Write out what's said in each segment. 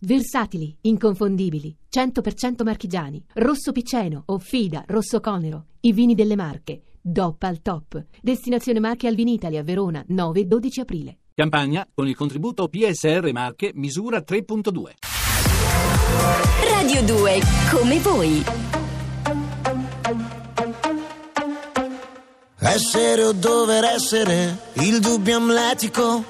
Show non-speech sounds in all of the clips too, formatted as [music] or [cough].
Versatili, inconfondibili, 100% marchigiani, rosso piceno, Offida, rosso conero, i vini delle Marche, DOP al top. Destinazione Marche al Vinitalia, Verona, 9-12 aprile. Campagna con il contributo PSR Marche misura 3.2. Radio 2, come voi. Essere o dover essere, il dubbio amletico,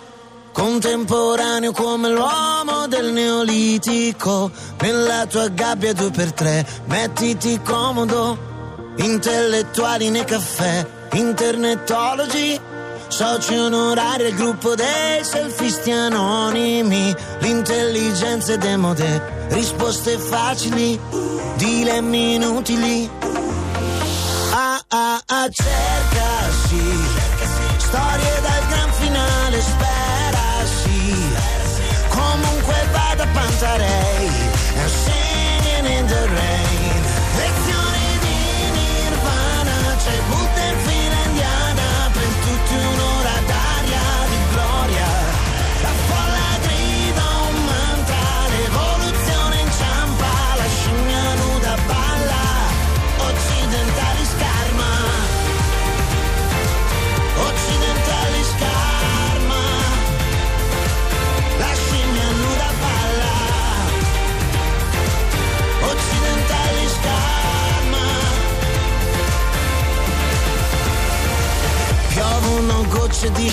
contemporaneo come l'uomo del neolitico. Nella tua gabbia due per tre, mettiti comodo, intellettuali nei caffè, internetologi. Soci onorari al gruppo dei selfisti anonimi, l'intelligenza è demode, risposte facili, dilemmi inutili. Ah ah ah cerca sì Storie dal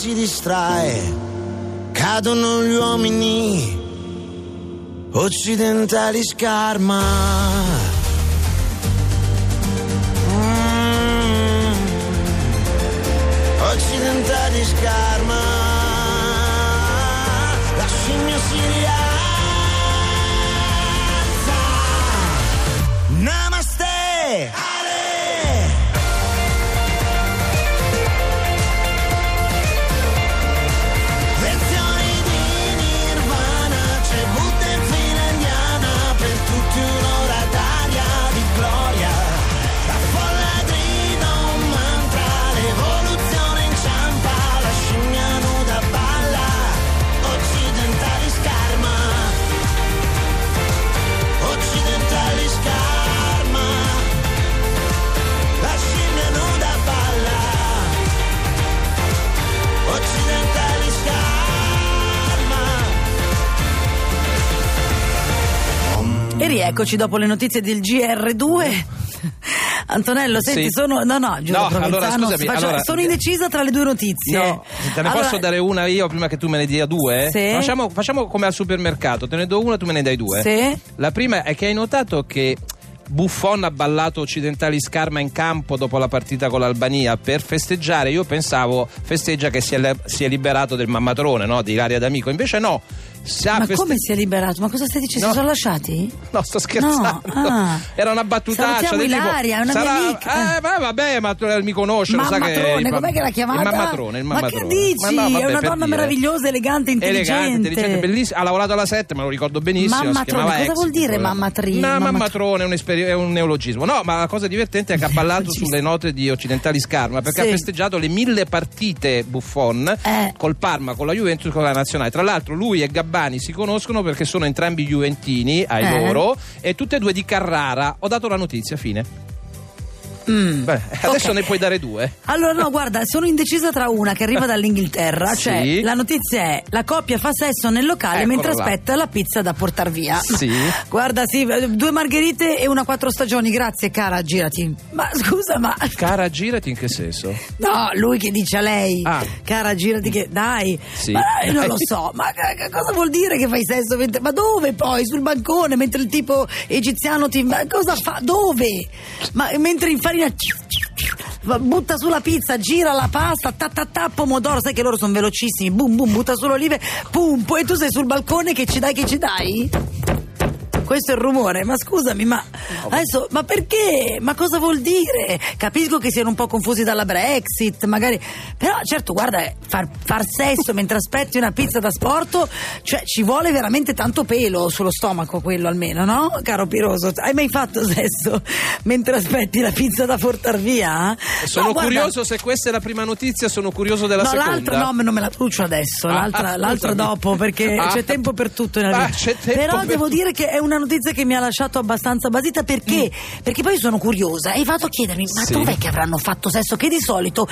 si distrae Cadono gli uomini Occidentali scarma. Mm. Occidentali scarma. La scimmia si rialza. Namaste rieccoci dopo le notizie del GR2. [laughs] Antonello, senti, Sì. sono. No, no, Giulio No, allora, scusami, faccio- allora- sono indecisa tra le due notizie. No, te ne Allora, posso dare una io prima che tu me ne dia due? Sì. Facciamo, facciamo come al supermercato, te ne do una, tu me ne dai due. Sì. La prima è che hai notato che Buffon ha ballato occidentali scarma in campo dopo la partita con l'Albania per festeggiare. Io pensavo festeggia che si è, si è liberato del mammatrone, no? Di Ilaria D'Amico. Invece no. Sa Ma feste- come si è liberato? Ma cosa stai dicendo? No. Si sono lasciati? [laughs] No, sto scherzando. No, ah. Era una battutaccia. Salutiamo Ilaria, è una mia amica. Eh, ma vabbè, ma mi conosce, lo sa che Mammatrone, com'è che l'ha chiamata? Il mammatrone, il Ma mammatrone. che dici? Ma no, vabbè, è una donna dire. meravigliosa, elegante, intelligente. Elegante, intelligente, bellissima. Ha lavorato alla 7, me lo ricordo benissimo. si Mammatrone, cosa Ex, vuol dire piccola. mammatri- No, mammat- mammatrone è un, esperi- è un neologismo. No, ma la cosa divertente è che ha ballato sulle note di Occidentali Scarma perché Sì. ha festeggiato le mille partite Buffon Eh. col Parma, con la Juventus con la Nazionale. Tra l'altro lui e Gabbani si conoscono perché sono entrambi juventini ai Eh. loro e tutte e due di Carrara. Ho dato la notizia, fine. Mm. Beh, adesso Ok. ne puoi dare due. Allora, no, guarda, sono indecisa tra una che arriva dall'Inghilterra, Sì. cioè la notizia è la coppia fa sesso nel locale Eccolo mentre là. aspetta la pizza da portar via. Sì. [laughs] Guarda, sì, due margherite e una quattro stagioni, grazie cara, girati. Ma scusa, ma Cara, girati in che senso? [laughs] No, lui che dice a lei, Ah. cara, girati che dai. Sì. Ma eh, non Dai. lo so, ma cosa vuol dire che fai sesso? mentre- Ma dove poi? Sul bancone, mentre il tipo egiziano ti. Ma cosa fa? Dove? Ma mentre infarina. Va- Butta sulla pizza, gira la pasta, ta ta ta, pomodoro, sai che loro sono velocissimi, boom boom, butta sulle olive, pum, poi tu sei sul balcone che ci dai, che ci dai? Questo è il rumore, ma scusami, ma adesso, ma perché? Ma cosa vuol dire? Capisco che siano un po' confusi dalla Brexit, magari. Però, certo, guarda, far, far sesso mentre aspetti una pizza da sporto, cioè ci vuole veramente tanto pelo sullo stomaco, quello almeno, no? Caro Piroso, hai mai fatto sesso mentre aspetti la pizza da portar via? Sono No, guarda, curioso se questa è la prima notizia, sono curioso della No, seconda. l'altra no, non me la brucio adesso, Ah, l'altra, ah, l'altra dopo perché Ah. c'è tempo per tutto nella Ah, tempo Però per devo tutto. dire che è una notizia che mi ha lasciato abbastanza basita perché? Mm. Perché poi sono curiosa e vado a chiedermi ma Sì. dov'è che avranno fatto sesso? Che di solito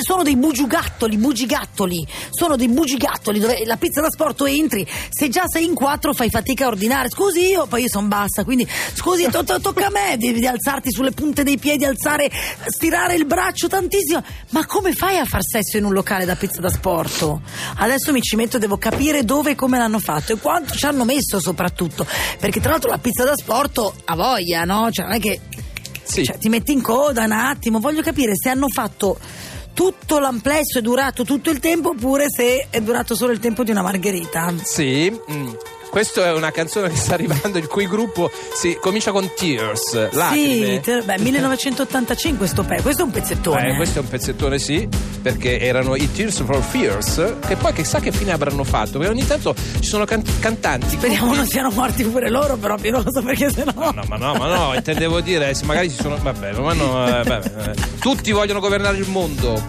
sono dei bugigattoli, bugigattoli, sono dei bugigattoli dove la pizza da sporto entri, se già sei in quattro fai fatica a ordinare. Scusi io, poi io sono bassa, quindi scusi, to- to- tocca a me di, di alzarti sulle punte dei piedi, alzare, stirare il braccio tantissimo. Ma come fai a far sesso in un locale da pizza da sporto? Adesso mi ci metto, devo capire dove e come l'hanno fatto e quanto ci hanno messo soprattutto. Perché tra l'altro la pizza da sporto ha voglia, no? Cioè non è che Sì. cioè, ti metti in coda un attimo, voglio capire se hanno fatto tutto l'amplesso è durato tutto il tempo oppure se è durato solo il tempo di una margherita. Sì. mm. Questa è una canzone che sta arrivando, il cui gruppo si comincia con Tears, lacrime. Sì, te- beh, 1985 sto pe- questo è un pezzettone. Eh, questo è un pezzettone, sì, perché erano i Tears for Fears, che poi chissà che fine avranno fatto, perché ogni tanto ci sono can- cantanti. Speriamo non siano morti pure loro, però Piroso, perché sennò. No, no, ma no, ma no, intendevo dire, se magari ci sono. Vabbè, ma no, eh, vabbè, eh. tutti vogliono governare il mondo.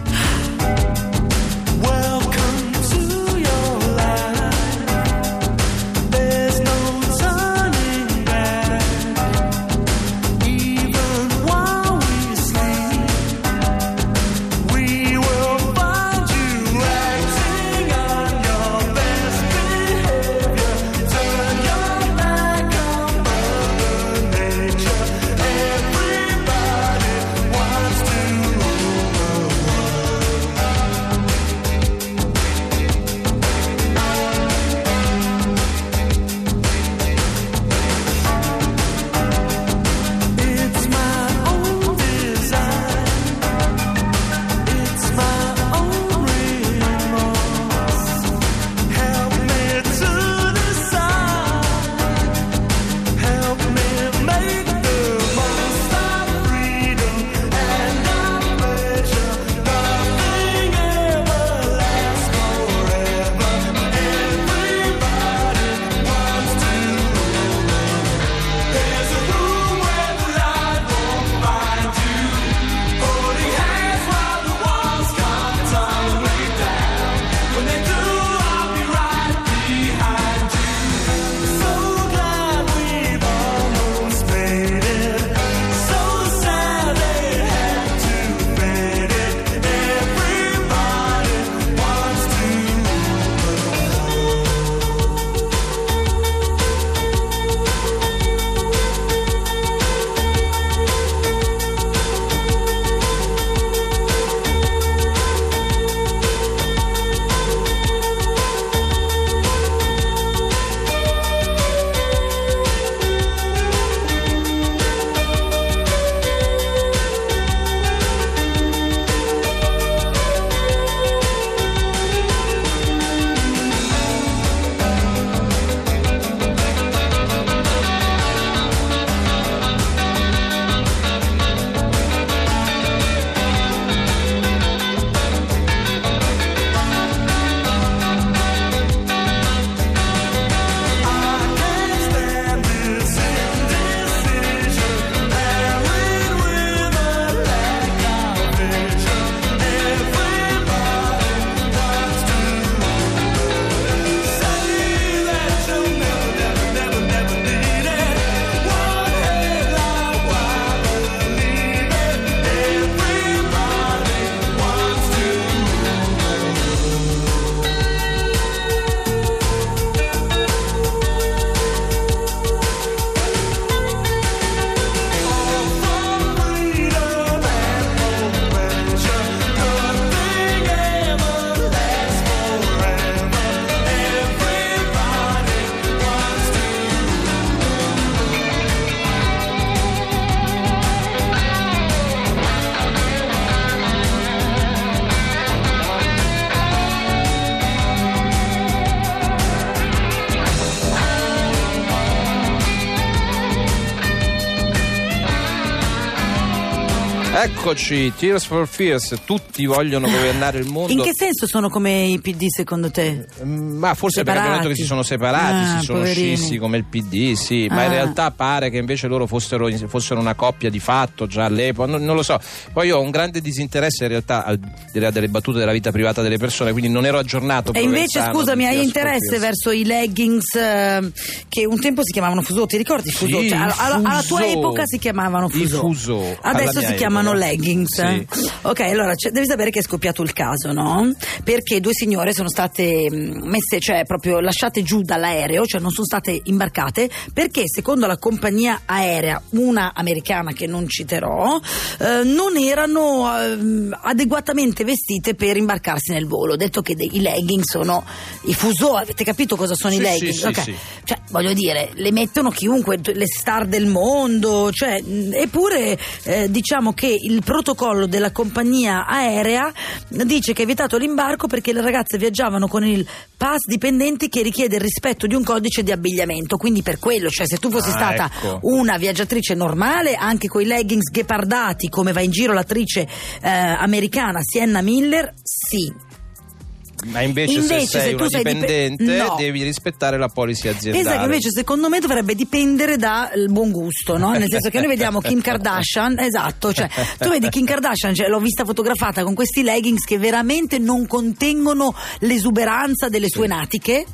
Eccoci, Tears for Fears, tutti vogliono governare il mondo. In che senso sono come i PD secondo te? Mm, Ma forse perché hanno Separati. detto che si sono separati, Ah, si sono poverini. scissi come il PD, sì, ma in Ah. realtà pare che invece loro fossero, fossero una coppia di fatto già all'epoca, non, non lo so. Poi io ho un grande disinteresse in realtà al di là delle battute della vita privata delle persone, quindi non ero aggiornato. E invece, scusami, hai interesse verso i leggings eh, che un tempo si chiamavano Fuso? Ti ricordi Fuso? Sì, Cioè, alla, alla- tua epoca si chiamavano Fuso. Fuso, Adesso si chiamano epoca. leggings. Sì. Ok, allora cioè, devi sapere che è scoppiato il caso, no? Perché due signore sono state mh, messe, cioè proprio lasciate giù dall'aereo, cioè non sono state imbarcate, perché secondo la compagnia aerea, una americana che non citerò, eh, non erano ehm, adeguatamente vestite per imbarcarsi nel volo. Detto che dei- i leggings sono i fuso, avete capito cosa sono Sì, i leggings? sì, Ok. sì. Cioè, voglio dire, le mettono chiunque, le star del mondo, cioè, mh, eppure eh, diciamo che il protocollo della compagnia aerea dice che è vietato l'imbarco perché le ragazze viaggiavano con il pass dipendenti che richiede il rispetto di un codice di abbigliamento, quindi per quello, cioè se tu fossi Ah, stata ecco. una viaggiatrice normale, anche con i leggings ghepardati come va in giro l'attrice eh, americana Sienna Miller, sì. Ma invece, Invece, se sei se tu una dipendente no. devi rispettare la policy aziendale. Pensa che invece secondo me dovrebbe dipendere dal buon gusto, no? Nel senso che noi vediamo Kim Kardashian, [laughs] esatto, cioè tu vedi Kim Kardashian, cioè, l'ho vista fotografata con questi leggings che veramente non contengono l'esuberanza delle sue natiche.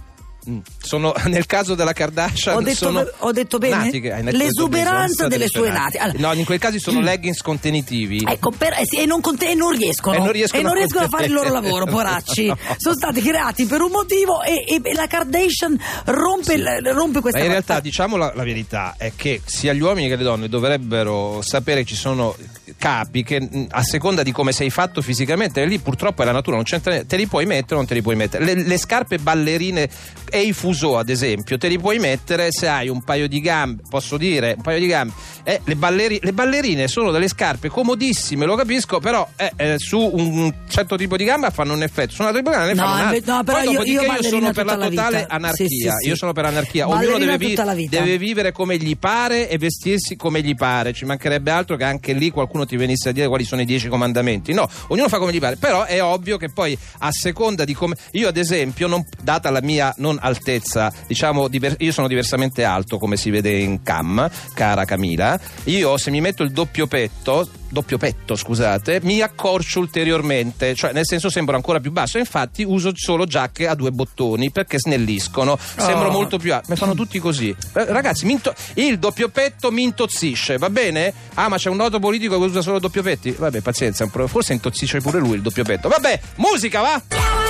Mm. Sono, [laughs] nel caso della Kardashian Ho detto- sono ho detto bene? natiche, L'esuberanza delle sue natiche. Allora- no, in quei casi sono leggings contenitivi. Ecco, per- eh sì, e, non conte- e non riescono, E non riescono a a fare il loro lavoro, [laughs] poracci. Sono stati creati per un motivo e, e la Kardashian rompe, il- rompe questa Ma in realtà diciamo la, la verità è che sia gli uomini che le donne dovrebbero sapere che ci sono capi che mh, a seconda di come sei fatto fisicamente lì purtroppo è la natura non c'entra te li puoi mettere o non te li puoi mettere le, le scarpe ballerine e i fuso ad esempio te li puoi mettere se hai un paio di gambe posso dire un paio di gambe eh, le, balleri- le ballerine sono delle scarpe comodissime lo capisco però eh, eh, su un certo tipo di gamba fanno un effetto su un altro tipo di gamba ne No, fanno un altro no, però poi io- io io, sono per la totale vita. anarchia Sì, sì, sì. io sono per anarchia ognuno Ballerina deve, vi- deve vivere come gli pare e vestirsi come gli pare. Ci mancherebbe altro che anche lì qualcuno ti venisse a dire quali sono i dieci comandamenti. No, ognuno fa come gli pare. Però è ovvio che poi a seconda di come. Io, ad esempio, non- data la mia non altezza, diciamo, diver- io sono diversamente alto, come si vede in cam, cara Camila. Io se mi metto il doppio petto. Doppio petto, scusate, mi accorcio ulteriormente, cioè nel senso sembro ancora più basso. Infatti uso solo giacche a due bottoni perché snelliscono. Sembro Oh. molto più alto. Mi fanno tutti così. Eh, Ragazzi, into- il doppio petto mi intozzisce, va bene? Ah, ma c'è un noto politico che usa solo doppio petti? Vabbè, pazienza, forse intozzisce pure lui il doppio petto. Vabbè, musica, va!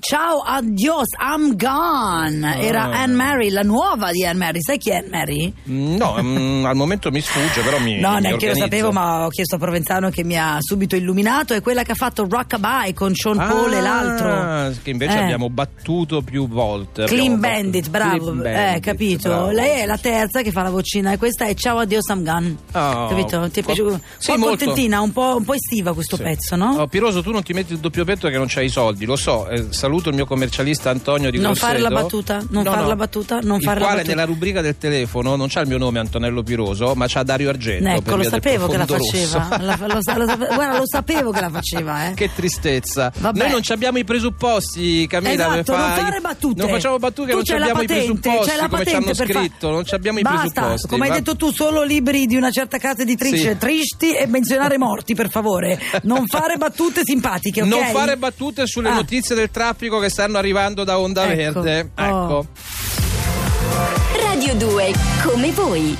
Ciao, adios, I'm gone. Era Ah. Anne Mary, la nuova di Anne Mary. Sai chi è Anne Mary? Mm, No, mm, [laughs] al momento mi sfugge, però mi. No, mi neanche lo organizzo. sapevo, ma ho chiesto a Provenzano che mi ha subito illuminato. È quella che ha fatto Rockabye con Sean Paul e Ah, l'altro. Che invece Eh. abbiamo battuto più volte. Clean abbiamo Bandit, battuto- bravo. Clean eh, Bandit, capito? bravo. Lei è la terza che fa la vocina e questa è Ciao, adios, I'm gone. Oh, capito? Ti è piaciuto? sì, un po' molto. contentina, un po', un po' estiva questo Sì. pezzo, no? Oh, Piroso, tu non ti metti il doppio petto perché non c'hai i soldi, lo so. eh, saluto il mio commercialista Antonio di Non Grosseto. fare la battuta, non fare la battuta, non il quale battuta. nella rubrica del telefono non c'ha il mio nome Antonello Piroso, ma c'ha Dario Argento. Ecco, lo sapevo che la faceva. La- lo lo sape- [laughs] guarda, lo sapevo che la faceva, eh. Che tristezza. Vabbè. Noi non ci abbiamo i presupposti, Camilla. Esatto, non fare- battute. Non facciamo battute, Tu non abbiamo i patente, presupposti c'hai la come ci hanno per fa- scritto, non ci abbiamo i Basta, presupposti. come hai detto tu, solo libri di una certa casa editrice, Sì. tristi e menzionare [laughs] morti, per favore. Non fare battute simpatiche, ok? Non fare battute sulle Ah. Notizie del traffico che stanno arrivando da Onda Ecco. Verde. Oh. Ecco. Radio 2, come voi.